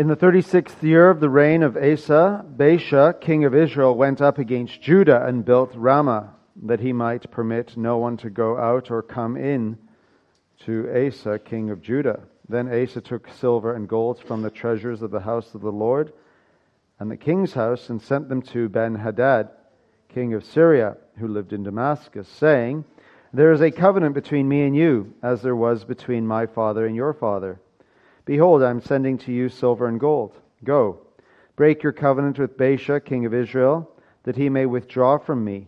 In the 36th year of the reign of Asa, Baasha, king of Israel, went up against Judah and built Ramah, that he might permit no one to go out or come in to Asa, king of Judah. Then Asa took silver and gold from the treasures of the house of the Lord and the king's house and sent them to Ben Hadad, king of Syria, who lived in Damascus, saying, There is a covenant between me and you, as there was between my father and your father Behold, I am sending to you silver and gold. Go, break your covenant with Baasha, king of Israel, that he may withdraw from me.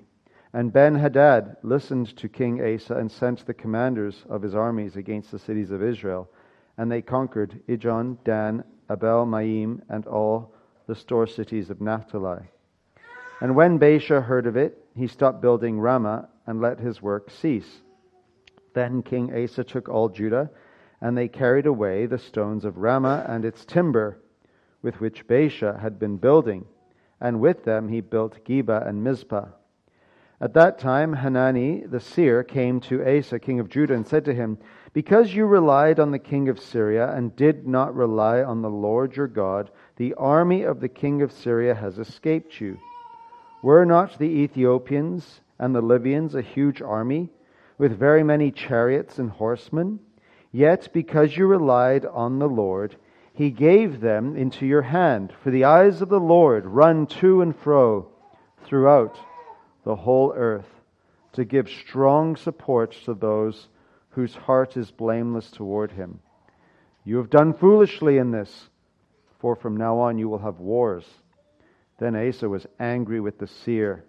And Ben Hadad listened to King Asa and sent the commanders of his armies against the cities of Israel. And they conquered Ijon, Dan, Abel Maim, and all the store cities of Naphtali. And when Baasha heard of it, he stopped building Ramah and let his work cease. Then King Asa took all Judah and they carried away the stones of Ramah and its timber, with which Baasha had been building, and with them he built Geba and Mizpah. At that time, Hanani the seer came to Asa, king of Judah, and said to him, Because you relied on the king of Syria and did not rely on the Lord your God, the army of the king of Syria has escaped you. Were not the Ethiopians and the Libyans a huge army, with very many chariots and horsemen? Yet because you relied on the Lord, he gave them into your hand. For the eyes of the Lord run to and fro throughout the whole earth to give strong support to those whose heart is blameless toward him. You have done foolishly in this, for from now on you will have wars. Then Asa was angry with the seer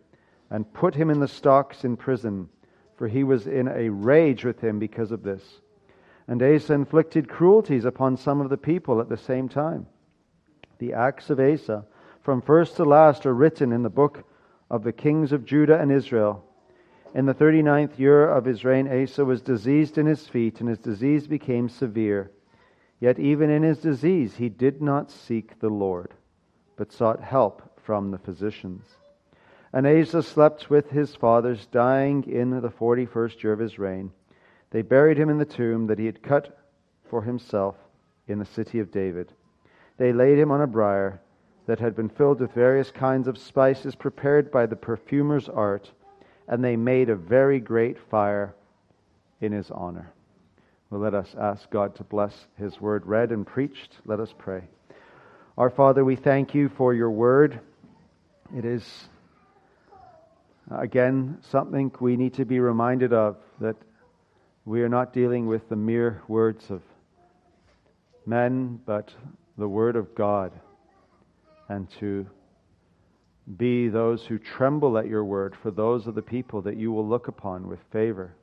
and put him in the stocks in prison, for he was in a rage with him because of this. And Asa inflicted cruelties upon some of the people at the same time. The acts of Asa, from first to last, are written in the book of the kings of Judah and Israel. In the thirty ninth year of his reign, Asa was diseased in his feet, and his disease became severe. Yet even in his disease, he did not seek the Lord, but sought help from the physicians. And Asa slept with his fathers, dying in the forty first year of his reign. They buried him in the tomb that he had cut for himself in the city of David. They laid him on a bier that had been filled with various kinds of spices prepared by the perfumer's art, and they made a very great fire in his honor. Well, let us ask God to bless his word read and preached. Let us pray. Our Father, we thank you for your word. It is, again, something we need to be reminded of that we are not dealing with the mere words of men, but the Word of God. And to be those who tremble at your word, for those are the people that you will look upon with favor.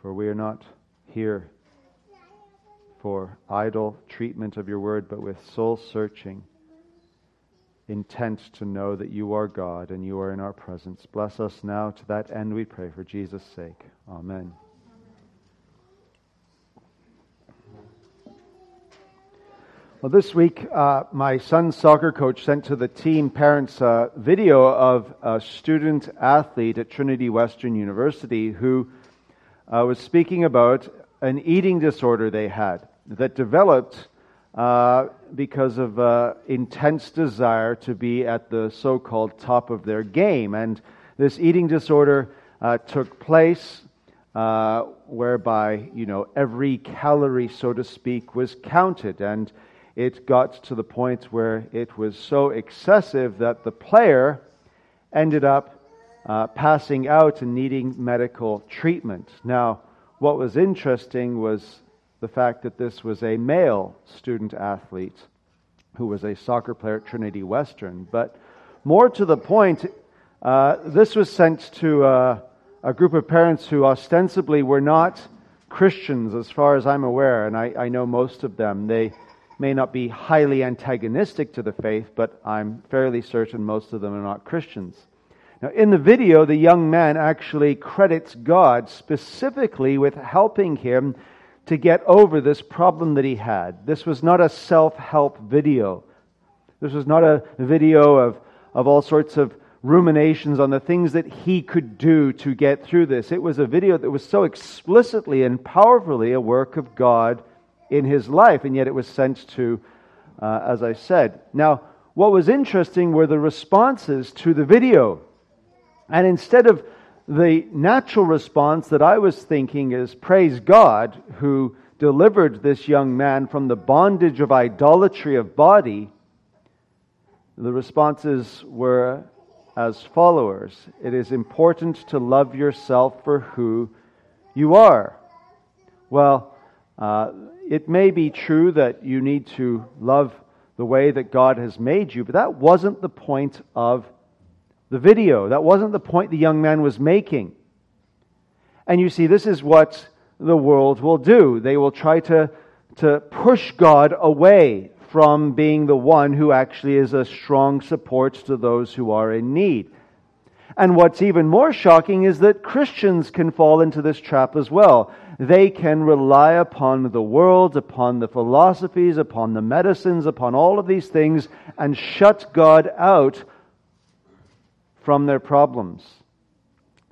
For we are not here for idle treatment of your word, but with soul searching intent to know that you are God and you are in our presence. Bless us now to that end, we pray, for Jesus' sake. Amen. Well, this week, uh, my son's soccer coach sent to the team parents a video of a student athlete at Trinity Western University who uh, was speaking about an eating disorder they had that developed uh, because of uh, intense desire to be at the so called top of their game. And this eating disorder uh, took place. Uh, whereby, you know, every calorie, so to speak, was counted. And it got to the point where it was so excessive that the player ended up uh, passing out and needing medical treatment. Now, what was interesting was the fact that this was a male student athlete who was a soccer player at Trinity Western. But more to the point, uh, this was sent to uh, a group of parents who ostensibly were not Christians, as far as I'm aware, and I, I know most of them. They may not be highly antagonistic to the faith, but I'm fairly certain most of them are not Christians. Now, in the video, the young man actually credits God specifically with helping him to get over this problem that he had. This was not a self help video. This was not a video of, of all sorts of ruminations on the things that he could do to get through this. It was a video that was so explicitly and powerfully a work of God in his life, and yet it was sent to uh, as I said. Now, what was interesting were the responses to the video. And instead of the natural response that I was thinking is, Praise God, who delivered this young man from the bondage of idolatry of body, the responses were as followers It is important to love yourself for who you are. Well, uh, it may be true that you need to love the way that God has made you, but that wasn't the point of the video. That wasn't the point the young man was making. And you see, this is what the world will do. They will try to, to push God away from being the one who actually is a strong support to those who are in need. And what's even more shocking is that Christians can fall into this trap as well. They can rely upon the world, upon the philosophies, upon the medicines, upon all of these things, and shut God out from their problems.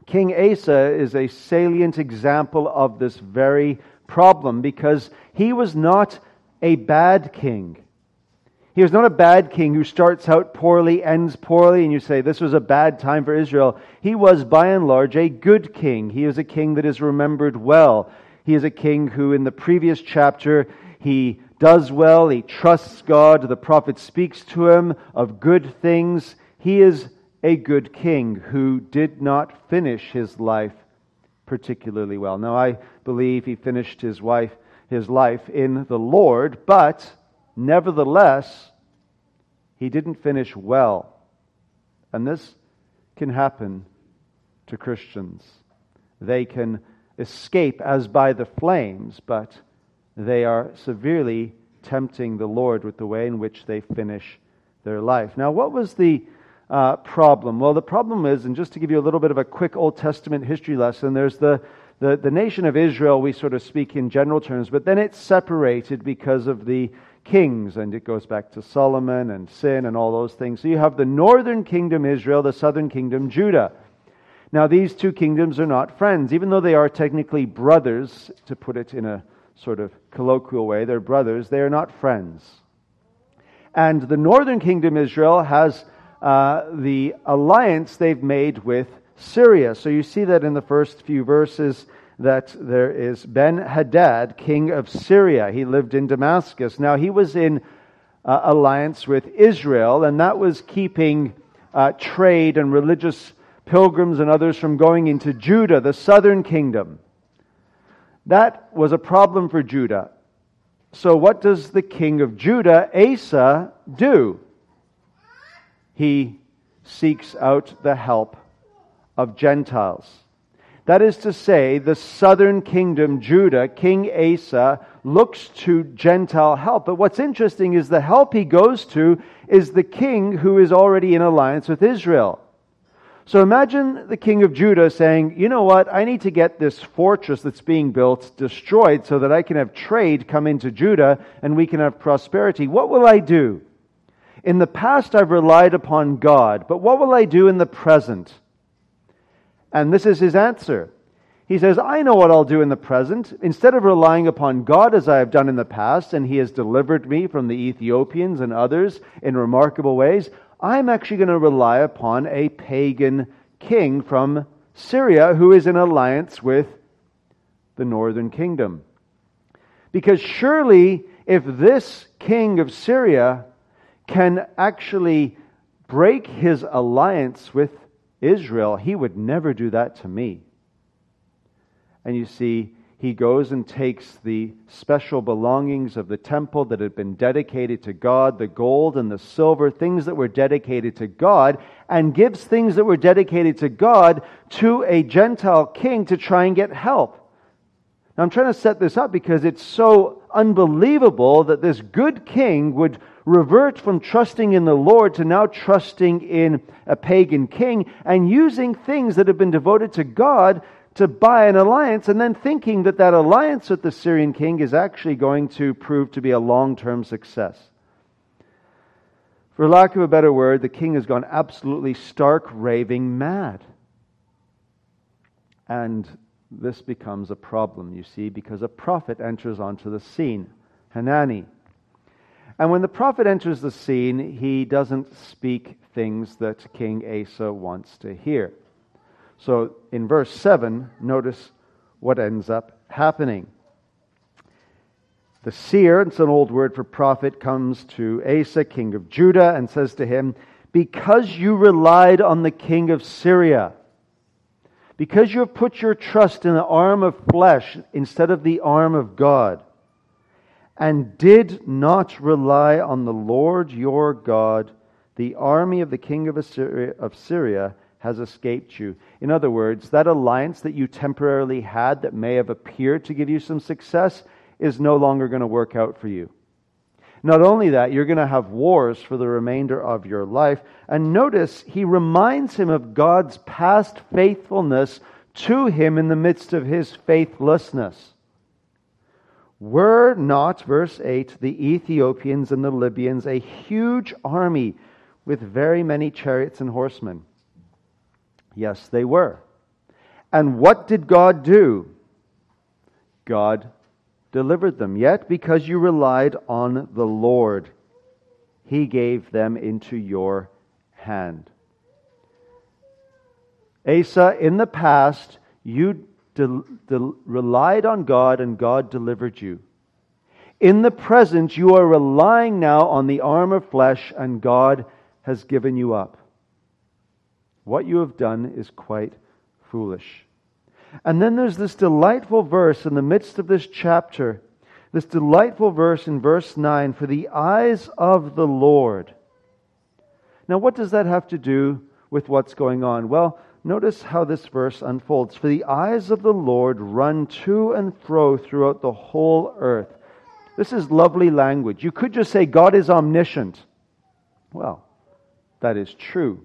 King Asa is a salient example of this very problem because he was not a bad king. He was not a bad king who starts out poorly, ends poorly, and you say, this was a bad time for Israel. He was, by and large, a good king. He is a king that is remembered well. He is a king who, in the previous chapter, he does well, he trusts God, the prophet speaks to him of good things. He is a good king who did not finish his life particularly well. Now, I believe he finished his wife, his life in the Lord, but Nevertheless, he didn't finish well. And this can happen to Christians. They can escape as by the flames, but they are severely tempting the Lord with the way in which they finish their life. Now, what was the uh, problem? Well, the problem is, and just to give you a little bit of a quick Old Testament history lesson, there's the, the, the nation of Israel, we sort of speak in general terms, but then it's separated because of the kings, and it goes back to Solomon and sin and all those things. So you have the northern kingdom Israel, the southern kingdom Judah. Now, these two kingdoms are not friends, even though they are technically brothers, to put it in a sort of colloquial way, they're brothers, they are not friends. And the northern kingdom Israel has uh, the alliance they've made with Syria. So you see that in the first few verses that there is Ben Hadad, king of Syria. He lived in Damascus. Now, he was in uh, alliance with Israel, and that was keeping uh, trade and religious pilgrims and others from going into Judah, the southern kingdom. That was a problem for Judah. So, what does the king of Judah, Asa, do? He seeks out the help of Gentiles. That is to say, the southern kingdom, Judah, King Asa, looks to Gentile help. But what's interesting is the help he goes to is the king who is already in alliance with Israel. So imagine the king of Judah saying, you know what, I need to get this fortress that's being built destroyed so that I can have trade come into Judah and we can have prosperity. What will I do? In the past, I've relied upon God, but what will I do in the present? And this is his answer. He says, I know what I'll do in the present. Instead of relying upon God as I have done in the past, and he has delivered me from the Ethiopians and others in remarkable ways, I'm actually going to rely upon a pagan king from Syria who is in alliance with the northern kingdom. Because surely, if this king of Syria can actually break his alliance with Israel, he would never do that to me. And you see, he goes and takes the special belongings of the temple that had been dedicated to God, the gold and the silver, things that were dedicated to God, and gives things that were dedicated to God to a Gentile king to try and get help. Now, I'm trying to set this up because it's so unbelievable that this good king would revert from trusting in the Lord to now trusting in a pagan king and using things that have been devoted to God to buy an alliance and then thinking that that alliance with the Syrian king is actually going to prove to be a long term success. For lack of a better word, the king has gone absolutely stark raving mad. And this becomes a problem, you see, because a prophet enters onto the scene, Hanani. And when the prophet enters the scene, he doesn't speak things that King Asa wants to hear. So in verse 7, notice what ends up happening. The seer, it's an old word for prophet, comes to Asa, king of Judah, and says to him, Because you relied on the king of Syria, because you have put your trust in the arm of flesh instead of the arm of God, and did not rely on the Lord your God, the army of the king of Assyria, of Syria has escaped you. In other words, that alliance that you temporarily had that may have appeared to give you some success is no longer going to work out for you. Not only that, you're going to have wars for the remainder of your life. And notice, he reminds him of God's past faithfulness to him in the midst of his faithlessness. Were not, verse 8, the Ethiopians and the Libyans a huge army with very many chariots and horsemen? Yes, they were. And what did God do? God delivered them. Yet, because you relied on the Lord, he gave them into your hand. Asa, in the past, you de- de- relied on God and God delivered you. In the present, you are relying now on the arm of flesh and God has given you up. What you have done is quite foolish. And then there's this delightful verse in the midst of this chapter, this delightful verse in verse 9 for the eyes of the Lord. Now, what does that have to do with what's going on? Well, notice how this verse unfolds. For the eyes of the Lord run to and fro throughout the whole earth. This is lovely language. You could just say God is omniscient. Well, that is true.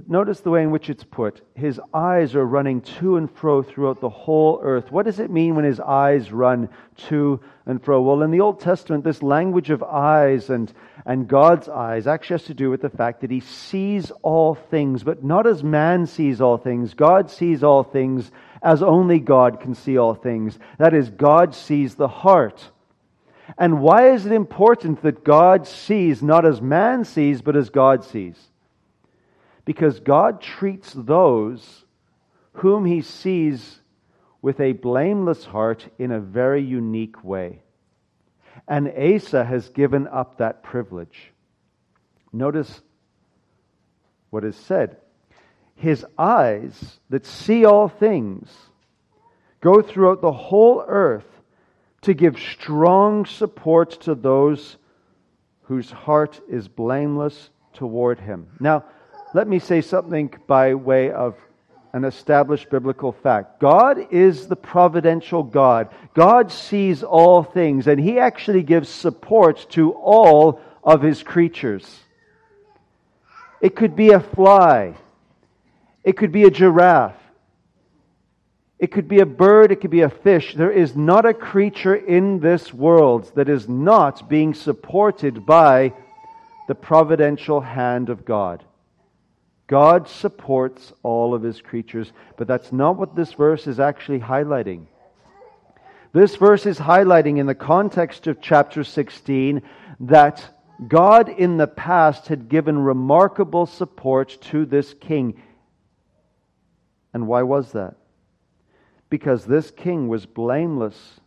But notice the way in which it's put. His eyes are running to and fro throughout the whole earth. What does it mean when his eyes run to and fro? Well, in the Old Testament, this language of eyes and, and God's eyes actually has to do with the fact that he sees all things, but not as man sees all things. God sees all things as only God can see all things. That is, God sees the heart. And why is it important that God sees not as man sees, but as God sees? Because God treats those whom he sees with a blameless heart in a very unique way. And Asa has given up that privilege. Notice what is said. His eyes that see all things go throughout the whole earth to give strong support to those whose heart is blameless toward him. Now, let me say something by way of an established biblical fact. God is the providential God. God sees all things, and He actually gives support to all of His creatures. It could be a fly, it could be a giraffe, it could be a bird, it could be a fish. There is not a creature in this world that is not being supported by the providential hand of God. God supports all of his creatures, but that's not what this verse is actually highlighting. This verse is highlighting in the context of chapter 16 that God in the past had given remarkable support to this king. And why was that? Because this king was blameless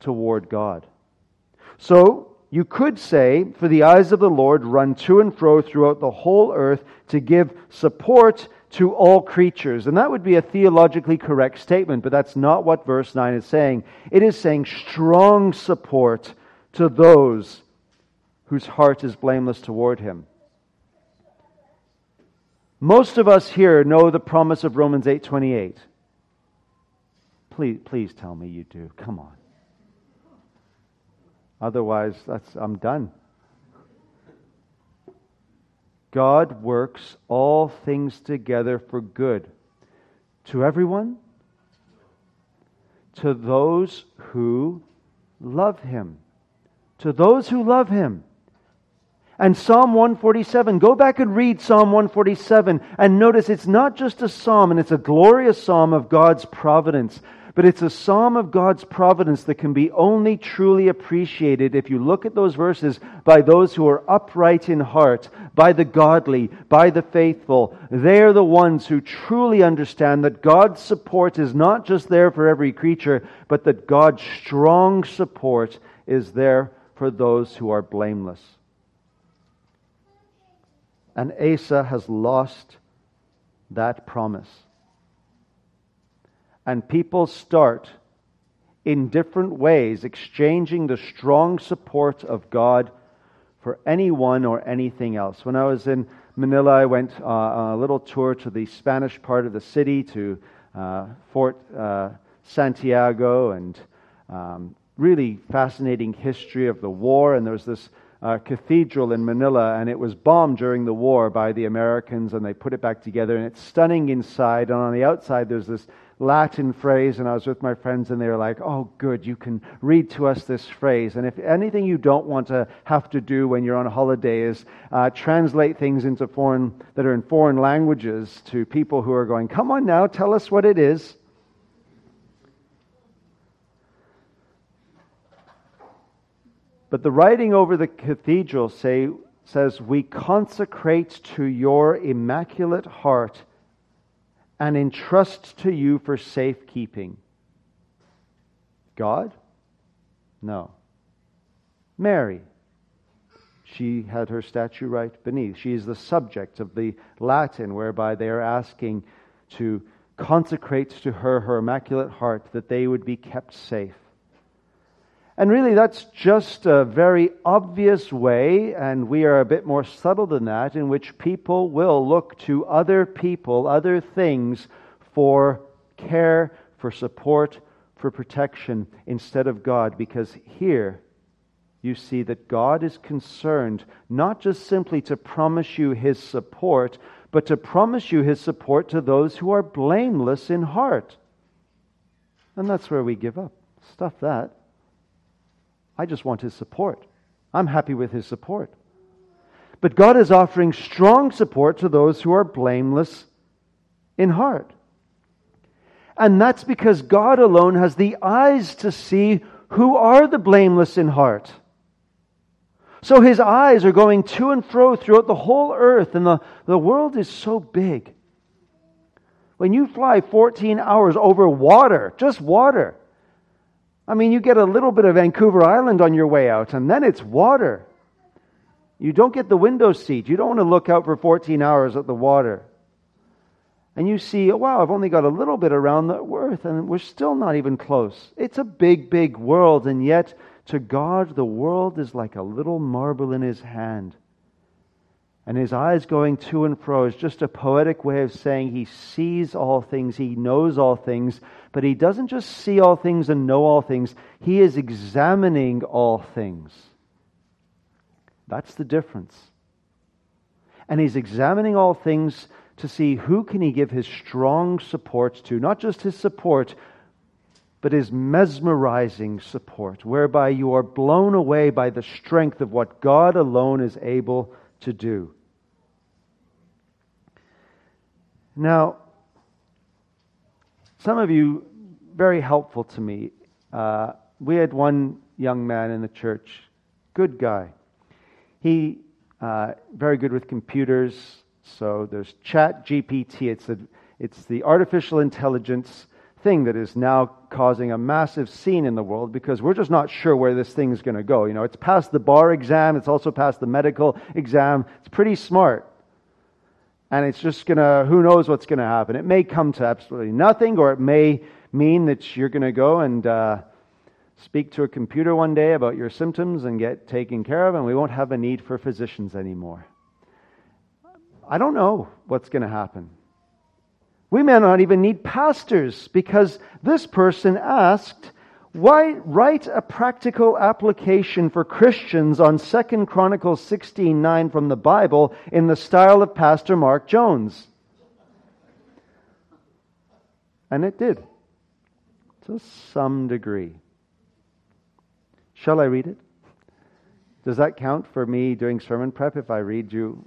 toward God. So, you could say, For the eyes of the Lord run to and fro throughout the whole earth to give support to all creatures. And that would be a theologically correct statement, but that's not what verse 9 is saying. It is saying strong support to those whose heart is blameless toward him. Most of us here know the promise of Romans 8:28. Please please tell me you do. Come on. Otherwise, that's, I'm done. God works all things together for good to everyone, to those who love Him. To those who love Him. And Psalm 147, go back and read Psalm 147 and notice it's not just a psalm and it's a glorious psalm of God's providence, But it's a psalm of God's providence that can be only truly appreciated if you look at those verses by those who are upright in heart, by the godly, by the faithful. They are the ones who truly understand that God's support is not just there for every creature, but that God's strong support is there for those who are blameless. And Asa has lost that promise and people start in different ways exchanging the strong support of God for anyone or anything else. When I was in Manila, I went uh, on a little tour to the Spanish part of the city, to uh, Fort uh, Santiago, and um, really fascinating history of the war. And there was this uh, cathedral in Manila, and it was bombed during the war by the Americans, and they put it back together, and it's stunning inside. And on the outside, there's this Latin phrase, and I was with my friends, and they were like, Oh, good, you can read to us this phrase. And if anything you don't want to have to do when you're on holiday is uh, translate things into foreign, that are in foreign languages to people who are going, Come on now, tell us what it is. But the writing over the cathedral say, says, We consecrate to your immaculate heart and entrust to you for safekeeping? God? No. Mary. She had her statue right beneath. She is the subject of the Latin whereby they are asking to consecrate to her her immaculate heart that they would be kept safe. And really, that's just a very obvious way, and we are a bit more subtle than that, in which people will look to other people, other things, for care, for support, for protection, instead of God. Because here, you see that God is concerned not just simply to promise you his support, but to promise you his support to those who are blameless in heart. And that's where we give up. Stuff that. I just want his support. I'm happy with his support. But God is offering strong support to those who are blameless in heart. And that's because God alone has the eyes to see who are the blameless in heart. So his eyes are going to and fro throughout the whole earth, and the, the world is so big. When you fly 14 hours over water, just water, I mean, you get a little bit of Vancouver Island on your way out, and then it's water. You don't get the window seat. You don't want to look out for 14 hours at the water. And you see, oh, wow, I've only got a little bit around the earth, and we're still not even close. It's a big, big world, and yet to God, the world is like a little marble in his hand. And his eyes going to and fro is just a poetic way of saying he sees all things, he knows all things, but he doesn't just see all things and know all things, he is examining all things. That's the difference. And he's examining all things to see who can he give his strong support to, not just his support, but his mesmerizing support, whereby you are blown away by the strength of what God alone is able to do. Now, some of you, very helpful to me. Uh, we had one young man in the church, good guy. He, uh, very good with computers. So there's Chat GPT. It's, a, it's the artificial intelligence thing that is now causing a massive scene in the world because we're just not sure where this thing is going to go. You know, it's passed the bar exam, it's also passed the medical exam. It's pretty smart. And it's just going to, who knows what's going to happen. It may come to absolutely nothing, or it may mean that you're going to go and uh, speak to a computer one day about your symptoms and get taken care of, and we won't have a need for physicians anymore. I don't know what's going to happen. We may not even need pastors because this person asked, why write a practical application for Christians on 2 Chronicles 16:9 from the Bible in the style of Pastor Mark Jones? And it did. To some degree. Shall I read it? Does that count for me doing sermon prep if I read you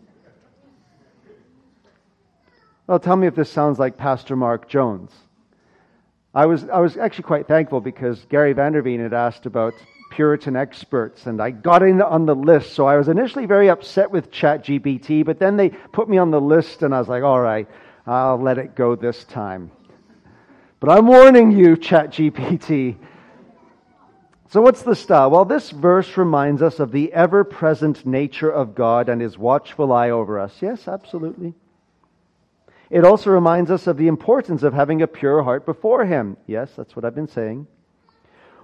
well, tell me if this sounds like Pastor Mark Jones. I was, I was actually quite thankful because Gary Vanderveen had asked about Puritan experts, and I got in on the list. So I was initially very upset with ChatGPT, but then they put me on the list, and I was like, all right, I'll let it go this time. But I'm warning you, ChatGPT. So, what's the style? Well, this verse reminds us of the ever present nature of God and his watchful eye over us. Yes, absolutely. It also reminds us of the importance of having a pure heart before him. Yes, that's what I've been saying.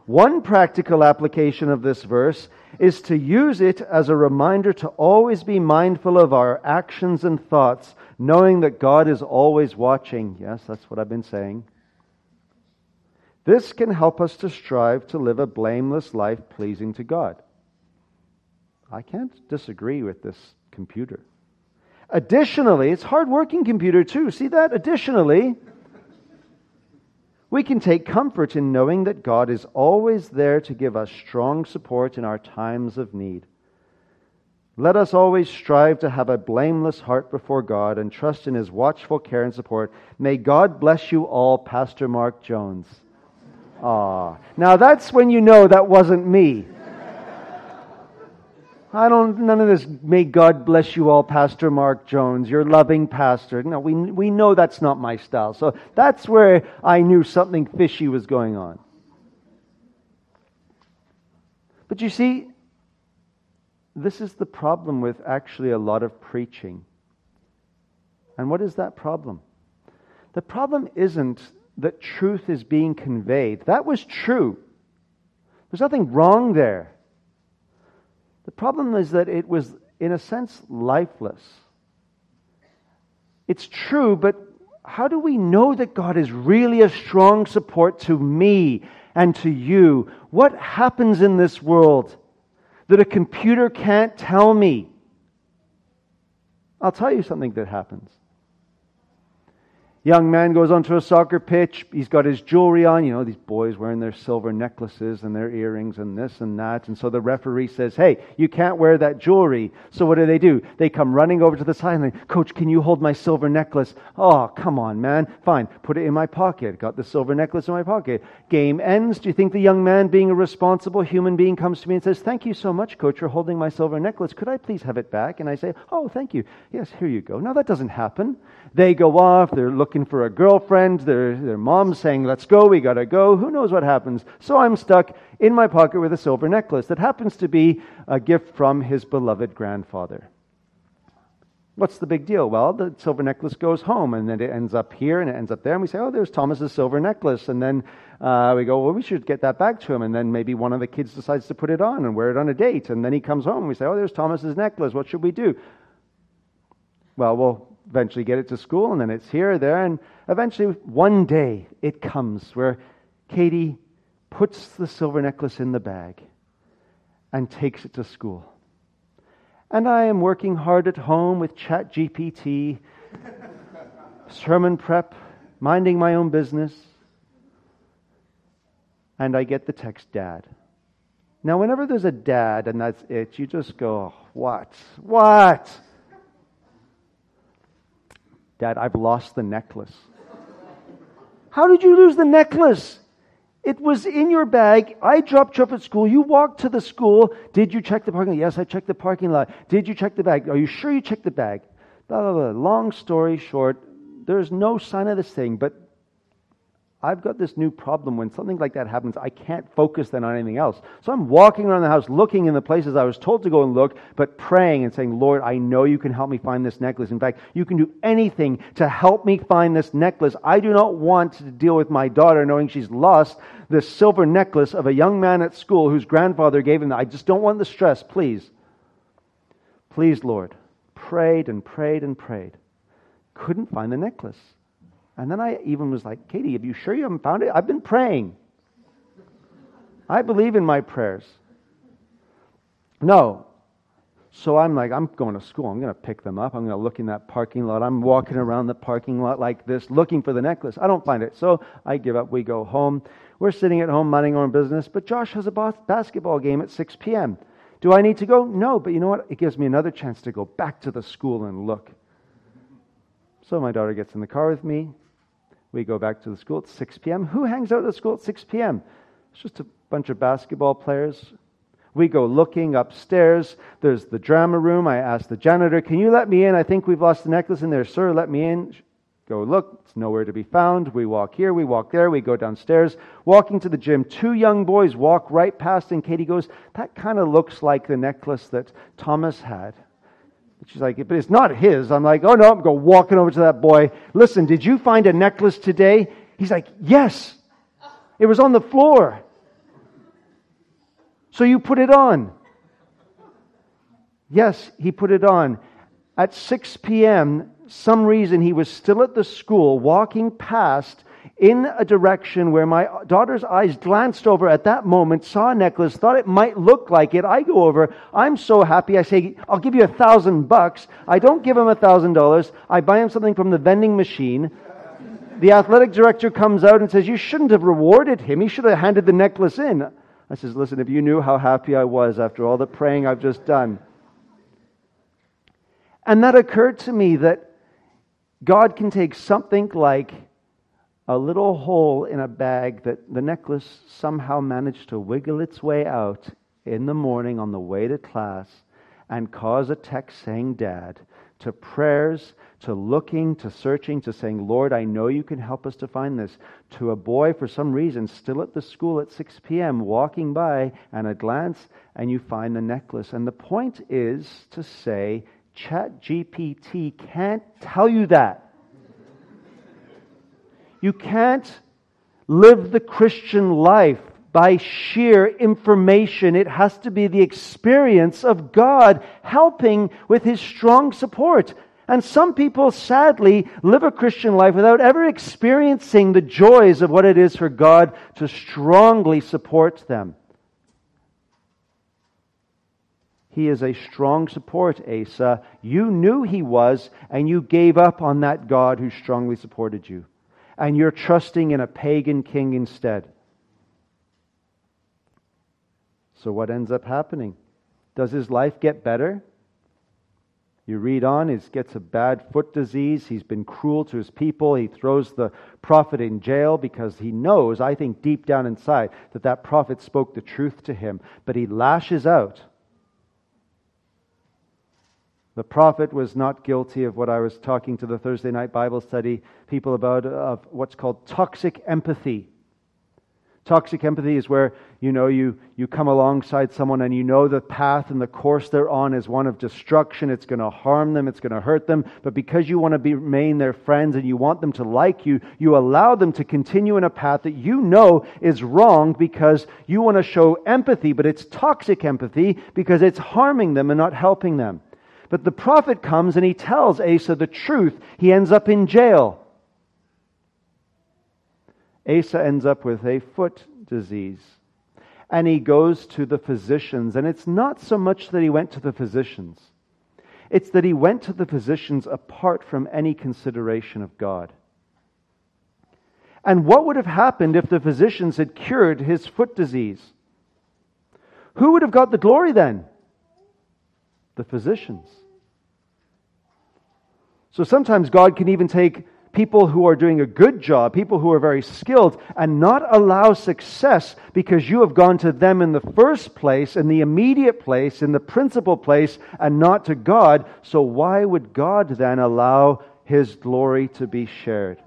One practical application of this verse is to use it as a reminder to always be mindful of our actions and thoughts, knowing that God is always watching. Yes, that's what I've been saying. This can help us to strive to live a blameless life pleasing to God. I can't disagree with this computer. Additionally, it's hard-working computer too. See that? Additionally, we can take comfort in knowing that God is always there to give us strong support in our times of need. Let us always strive to have a blameless heart before God and trust in His watchful care and support. May God bless you all, Pastor Mark Jones. Ah, now that's when you know that wasn't me. I don't, none of this, may God bless you all, Pastor Mark Jones, your loving pastor. No, we, we know that's not my style. So that's where I knew something fishy was going on. But you see, this is the problem with actually a lot of preaching. And what is that problem? The problem isn't that truth is being conveyed. That was true. There's nothing wrong there. The problem is that it was, in a sense, lifeless. It's true, but how do we know that God is really a strong support to me and to you? What happens in this world that a computer can't tell me? I'll tell you something that happens. Young man goes onto a soccer pitch. He's got his jewelry on. You know, these boys wearing their silver necklaces and their earrings and this and that. And so the referee says, Hey, you can't wear that jewelry. So what do they do? They come running over to the sideline. Coach, can you hold my silver necklace? Oh, come on, man. Fine. Put it in my pocket. Got the silver necklace in my pocket. Game ends. Do you think the young man, being a responsible human being, comes to me and says, Thank you so much, coach, for holding my silver necklace. Could I please have it back? And I say, Oh, thank you. Yes, here you go. Now that doesn't happen. They go off. They're looking for a girlfriend. Their, their mom's saying, let's go. We got to go. Who knows what happens? So I'm stuck in my pocket with a silver necklace that happens to be a gift from his beloved grandfather. What's the big deal? Well, the silver necklace goes home, and then it ends up here, and it ends up there, and we say, "Oh, there's Thomas's silver necklace." And then uh, we go, "Well, we should get that back to him." And then maybe one of the kids decides to put it on and wear it on a date, and then he comes home, and we say, "Oh, there's Thomas's necklace. What should we do?" Well, we'll eventually get it to school, and then it's here, there, and eventually one day it comes where Katie puts the silver necklace in the bag and takes it to school. And I am working hard at home with ChatGPT, sermon prep, minding my own business, and I get the text, Dad. Now, whenever there's a dad and that's it, you just go, What? What? Dad, I've lost the necklace. How did you lose the necklace? It was in your bag. I dropped you off at school. You walked to the school. Did you check the parking lot? Yes, I checked the parking lot. Did you check the bag? Are you sure you checked the bag? Blah, blah, blah. Long story short, there's no sign of this thing, but I've got this new problem. When something like that happens, I can't focus then on anything else. So I'm walking around the house looking in the places I was told to go and look, but praying and saying, Lord, I know you can help me find this necklace. In fact, you can do anything to help me find this necklace. I do not want to deal with my daughter knowing she's lost this silver necklace of a young man at school whose grandfather gave him that. I just don't want the stress, please. Please, Lord. Prayed and prayed and prayed. Couldn't find the necklace. And then I even was like, Katie, are you sure you haven't found it? I've been praying. I believe in my prayers. No. So I'm like, I'm going to school. I'm going to pick them up. I'm going to look in that parking lot. I'm walking around the parking lot like this, looking for the necklace. I don't find it. So I give up. We go home. We're sitting at home minding our own business, but Josh has a basketball game at 6 p.m. Do I need to go? No, but you know what? It gives me another chance to go back to the school and look. So my daughter gets in the car with me We go back to the school at 6 p.m. Who hangs out at the school at 6 p.m.? It's just a bunch of basketball players. We go looking upstairs. There's the drama room. I ask the janitor, Can you let me in? I think we've lost the necklace in there. Sir, let me in. Go look. It's nowhere to be found. We walk here. We walk there. We go downstairs. Walking to the gym. Two young boys walk right past, and Katie goes, That kind of looks like the necklace that Thomas had. She's like, but it's not his. I'm like, oh no, I'm going walking over to that boy. Listen, did you find a necklace today? He's like, yes. It was on the floor. So you put it on. Yes, he put it on. At 6 p.m., some reason he was still at the school walking past in a direction where my daughter's eyes glanced over at that moment, saw a necklace, thought it might look like it. I go over. I'm so happy. I say, I'll give you a thousand bucks. I don't give him a thousand dollars. I buy him something from the vending machine. The athletic director comes out and says, You shouldn't have rewarded him. He should have handed the necklace in. I says, Listen, if you knew how happy I was after all the praying I've just done. And that occurred to me that God can take something like a little hole in a bag that the necklace somehow managed to wiggle its way out in the morning on the way to class and cause a text saying, Dad, to prayers, to looking, to searching, to saying, Lord, I know you can help us to find this, to a boy for some reason still at the school at 6 p.m., walking by and a glance, and you find the necklace. And the point is to say, ChatGPT can't tell you that. You can't live the Christian life by sheer information. It has to be the experience of God helping with His strong support. And some people sadly live a Christian life without ever experiencing the joys of what it is for God to strongly support them. He is a strong support, Asa. You knew he was, and you gave up on that God who strongly supported you. And you're trusting in a pagan king instead. So, what ends up happening? Does his life get better? You read on, he gets a bad foot disease. He's been cruel to his people. He throws the prophet in jail because he knows, I think deep down inside, that that prophet spoke the truth to him. But he lashes out. The prophet was not guilty of what I was talking to the Thursday night Bible study people about, of what's called toxic empathy. Toxic empathy is where, you know, you, you come alongside someone and you know the path and the course they're on is one of destruction. It's going to harm them. It's going to hurt them. But because you want to remain their friends and you want them to like you, you allow them to continue in a path that you know is wrong because you want to show empathy, but it's toxic empathy because it's harming them and not helping them. But the prophet comes and he tells Asa the truth. He ends up in jail. Asa ends up with a foot disease. And he goes to the physicians. And it's not so much that he went to the physicians, it's that he went to the physicians apart from any consideration of God. And what would have happened if the physicians had cured his foot disease? Who would have got the glory then? The physicians. So sometimes God can even take people who are doing a good job, people who are very skilled, and not allow success because you have gone to them in the first place, in the immediate place, in the principal place, and not to God. So why would God then allow his glory to be shared?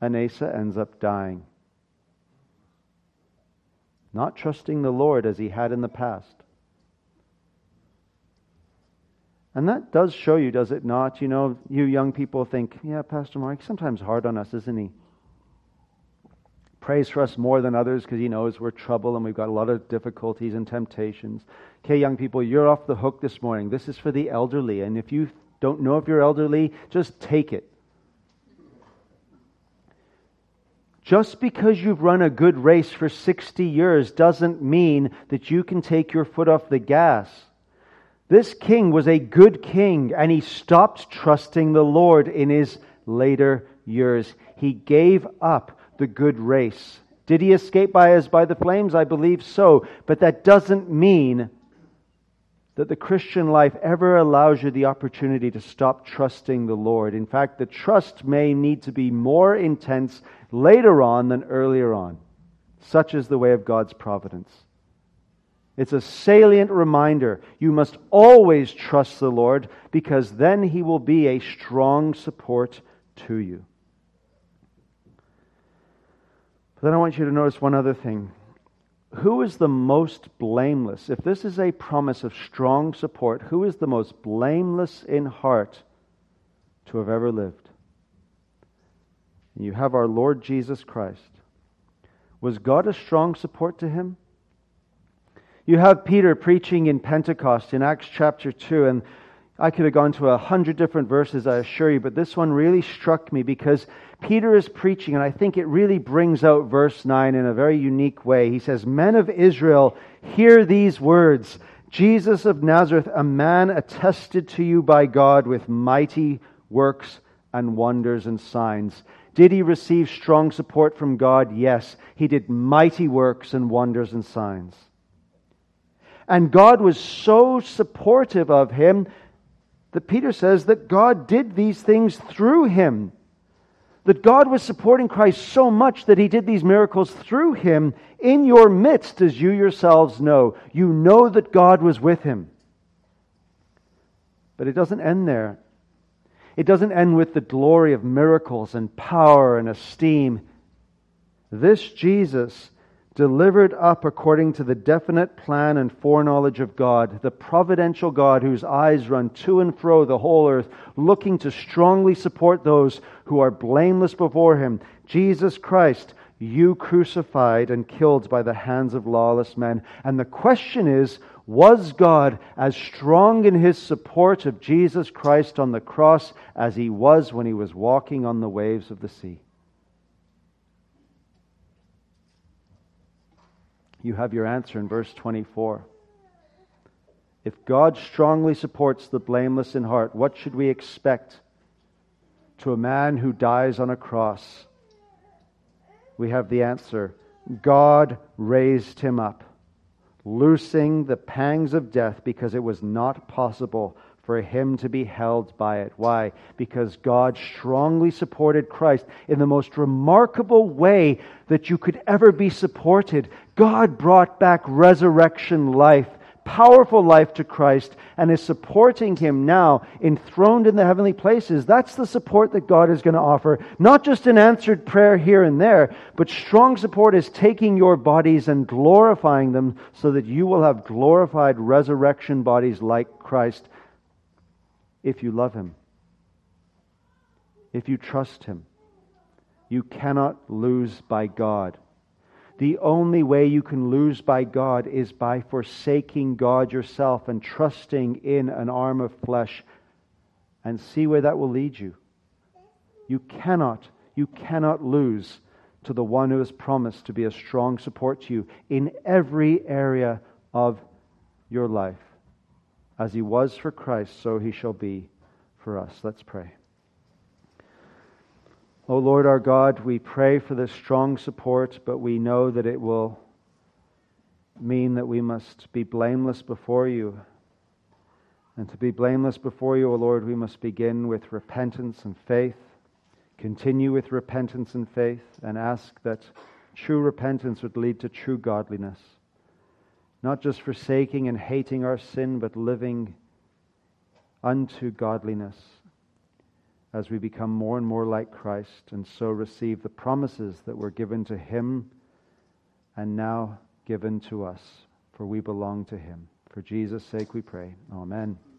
And Asa ends up dying. Not trusting the Lord as he had in the past. And that does show you, does it not? You know, you young people think, yeah, Pastor Mark, sometimes hard on us, isn't he? Prays for us more than others because he knows we're trouble and we've got a lot of difficulties and temptations. Okay, young people, you're off the hook this morning. This is for the elderly. And if you don't know if you're elderly, just take it. Just because you've run a good race for 60 years doesn't mean that you can take your foot off the gas. This king was a good king, and he stopped trusting the Lord in his later years. He gave up the good race. Did he escape by as by the flames? I believe so. But that doesn't mean that the Christian life ever allows you the opportunity to stop trusting the Lord. In fact, the trust may need to be more intense later on than earlier on. Such is the way of God's providence. It's a salient reminder. You must always trust the Lord because then He will be a strong support to you. But then I want you to notice one other thing. Who is the most blameless? If this is a promise of strong support, who is the most blameless in heart to have ever lived? You have our Lord Jesus Christ. Was God a strong support to him? You have Peter preaching in Pentecost in Acts chapter 2, and I could have gone to a hundred different verses, I assure you, but this one really struck me because Peter is preaching, and I think it really brings out verse 9 in a very unique way. He says, Men of Israel, hear these words Jesus of Nazareth, a man attested to you by God with mighty works and wonders and signs. Did he receive strong support from God? Yes. He did mighty works and wonders and signs. And God was so supportive of him that Peter says that God did these things through him. That God was supporting Christ so much that he did these miracles through him in your midst, as you yourselves know. You know that God was with him. But it doesn't end there. It doesn't end with the glory of miracles and power and esteem. This Jesus delivered up according to the definite plan and foreknowledge of God, the providential God whose eyes run to and fro the whole earth, looking to strongly support those who are blameless before Him. Jesus Christ, you crucified and killed by the hands of lawless men. And the question is, was God as strong in his support of Jesus Christ on the cross as he was when he was walking on the waves of the sea? You have your answer in verse 24. If God strongly supports the blameless in heart, what should we expect to a man who dies on a cross? We have the answer God raised him up loosing the pangs of death because it was not possible for him to be held by it. Why? Because God strongly supported Christ in the most remarkable way that you could ever be supported. God brought back resurrection life powerful life to Christ and is supporting him now, enthroned in the heavenly places, that's the support that God is going to offer. Not just an answered prayer here and there, but strong support is taking your bodies and glorifying them so that you will have glorified resurrection bodies like Christ if you love him, if you trust him. You cannot lose by God. The only way you can lose by God is by forsaking God yourself and trusting in an arm of flesh and see where that will lead you. You cannot, you cannot lose to the one who has promised to be a strong support to you in every area of your life. As he was for Christ, so he shall be for us. Let's pray. O oh Lord our God, we pray for this strong support, but we know that it will mean that we must be blameless before you. And to be blameless before you, O oh Lord, we must begin with repentance and faith, continue with repentance and faith, and ask that true repentance would lead to true godliness. Not just forsaking and hating our sin, but living unto godliness as we become more and more like Christ and so receive the promises that were given to him and now given to us, for we belong to him. For Jesus' sake we pray. Amen.